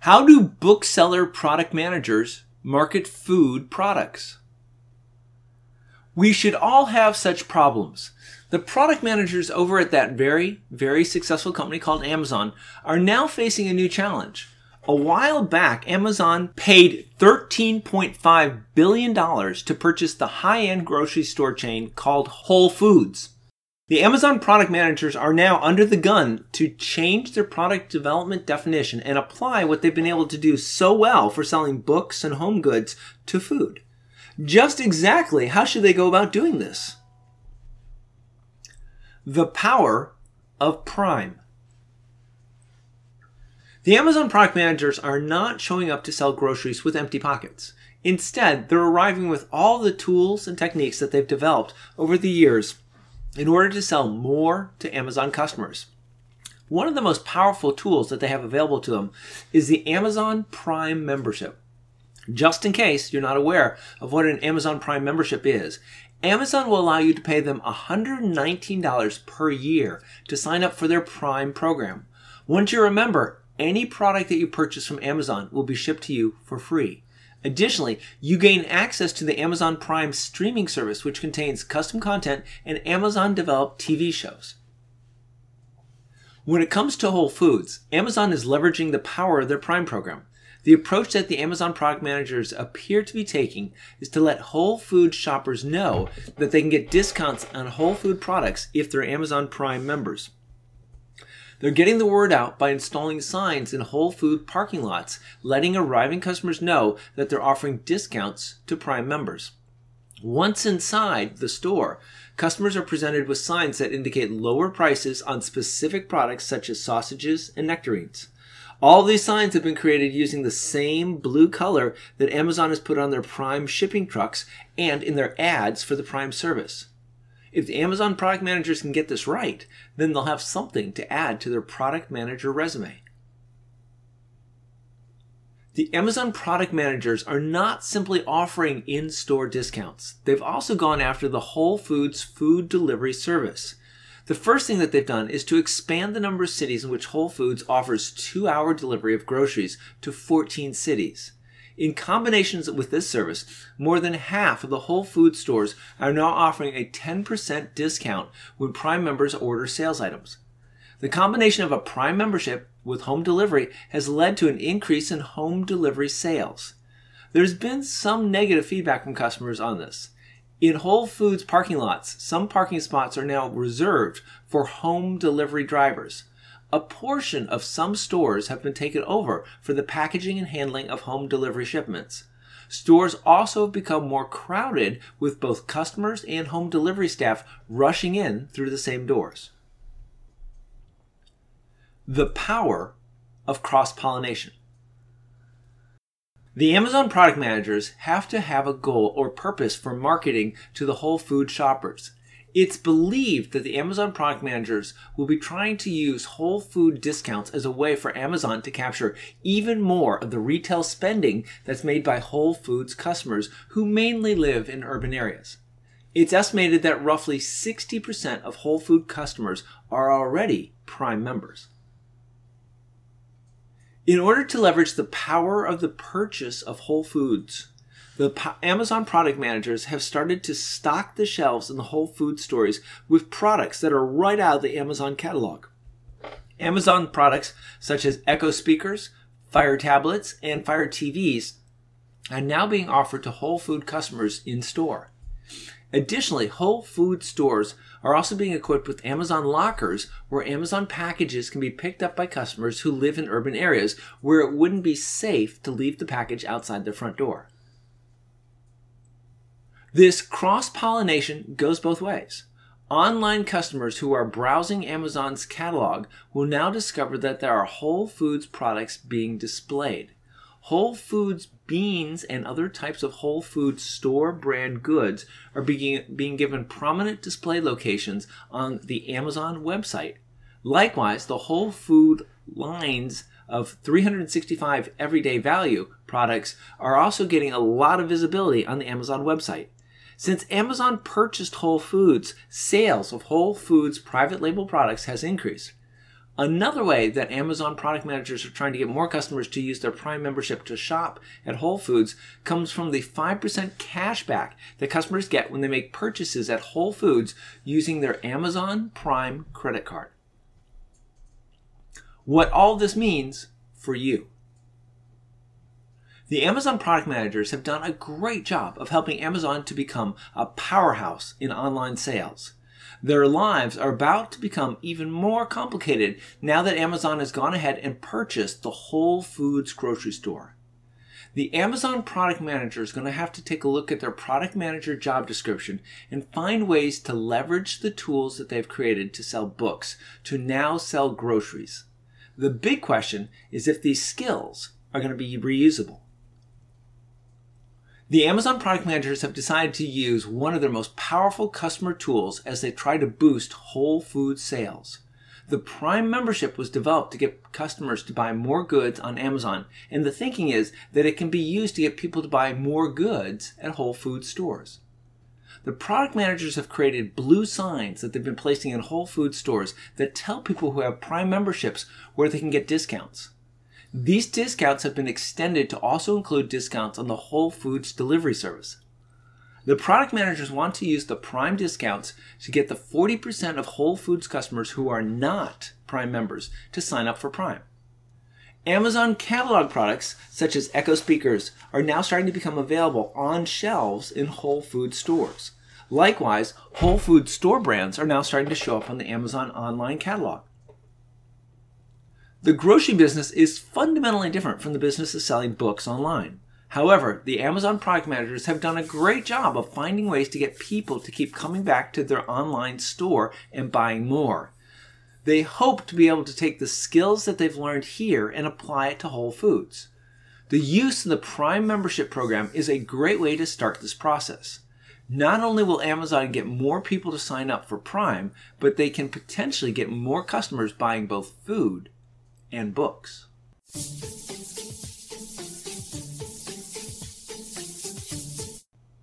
How do bookseller product managers market food products? We should all have such problems. The product managers over at that very, very successful company called Amazon are now facing a new challenge. A while back, Amazon paid $13.5 billion to purchase the high end grocery store chain called Whole Foods. The Amazon product managers are now under the gun to change their product development definition and apply what they've been able to do so well for selling books and home goods to food. Just exactly how should they go about doing this? The power of Prime. The Amazon product managers are not showing up to sell groceries with empty pockets. Instead, they're arriving with all the tools and techniques that they've developed over the years in order to sell more to Amazon customers. One of the most powerful tools that they have available to them is the Amazon Prime membership. Just in case you're not aware of what an Amazon Prime membership is, Amazon will allow you to pay them $119 per year to sign up for their Prime program. Once you're a member, any product that you purchase from Amazon will be shipped to you for free. Additionally, you gain access to the Amazon Prime streaming service, which contains custom content and Amazon developed TV shows. When it comes to Whole Foods, Amazon is leveraging the power of their Prime program. The approach that the Amazon product managers appear to be taking is to let Whole Food shoppers know that they can get discounts on Whole Food products if they're Amazon Prime members. They're getting the word out by installing signs in Whole Food parking lots, letting arriving customers know that they're offering discounts to Prime members. Once inside the store, customers are presented with signs that indicate lower prices on specific products such as sausages and nectarines. All these signs have been created using the same blue color that Amazon has put on their Prime shipping trucks and in their ads for the Prime service. If the Amazon product managers can get this right, then they'll have something to add to their product manager resume. The Amazon product managers are not simply offering in store discounts, they've also gone after the Whole Foods food delivery service. The first thing that they've done is to expand the number of cities in which Whole Foods offers two hour delivery of groceries to 14 cities. In combinations with this service, more than half of the Whole Food stores are now offering a 10% discount when Prime members order sales items. The combination of a Prime membership with home delivery has led to an increase in home delivery sales. There's been some negative feedback from customers on this. In Whole Foods parking lots, some parking spots are now reserved for home delivery drivers a portion of some stores have been taken over for the packaging and handling of home delivery shipments. Stores also have become more crowded with both customers and home delivery staff rushing in through the same doors. The power of cross pollination. The Amazon product managers have to have a goal or purpose for marketing to the Whole Food shoppers. It's believed that the Amazon product managers will be trying to use whole food discounts as a way for Amazon to capture even more of the retail spending that's made by Whole Foods customers who mainly live in urban areas. It's estimated that roughly 60% of Whole Food customers are already Prime members. In order to leverage the power of the purchase of Whole Foods, the Amazon product managers have started to stock the shelves in the Whole Food stores with products that are right out of the Amazon catalog. Amazon products such as Echo speakers, Fire tablets, and Fire TVs are now being offered to Whole Food customers in store. Additionally, Whole Food stores are also being equipped with Amazon lockers where Amazon packages can be picked up by customers who live in urban areas where it wouldn't be safe to leave the package outside their front door. This cross pollination goes both ways. Online customers who are browsing Amazon's catalog will now discover that there are Whole Foods products being displayed. Whole Foods beans and other types of Whole Foods store brand goods are being, being given prominent display locations on the Amazon website. Likewise, the Whole Food lines of 365 everyday value products are also getting a lot of visibility on the Amazon website. Since Amazon purchased Whole Foods, sales of Whole Foods private label products has increased. Another way that Amazon product managers are trying to get more customers to use their Prime membership to shop at Whole Foods comes from the 5% cash back that customers get when they make purchases at Whole Foods using their Amazon Prime credit card. What all this means for you. The Amazon product managers have done a great job of helping Amazon to become a powerhouse in online sales. Their lives are about to become even more complicated now that Amazon has gone ahead and purchased the Whole Foods grocery store. The Amazon product manager is going to have to take a look at their product manager job description and find ways to leverage the tools that they've created to sell books to now sell groceries. The big question is if these skills are going to be reusable. The Amazon product managers have decided to use one of their most powerful customer tools as they try to boost Whole Food sales. The Prime membership was developed to get customers to buy more goods on Amazon, and the thinking is that it can be used to get people to buy more goods at Whole Food stores. The product managers have created blue signs that they've been placing in Whole Food stores that tell people who have Prime memberships where they can get discounts. These discounts have been extended to also include discounts on the Whole Foods delivery service. The product managers want to use the Prime discounts to get the 40% of Whole Foods customers who are not Prime members to sign up for Prime. Amazon catalog products, such as Echo speakers, are now starting to become available on shelves in Whole Foods stores. Likewise, Whole Foods store brands are now starting to show up on the Amazon online catalog. The grocery business is fundamentally different from the business of selling books online. However, the Amazon product managers have done a great job of finding ways to get people to keep coming back to their online store and buying more. They hope to be able to take the skills that they've learned here and apply it to Whole Foods. The use of the Prime membership program is a great way to start this process. Not only will Amazon get more people to sign up for Prime, but they can potentially get more customers buying both food and books.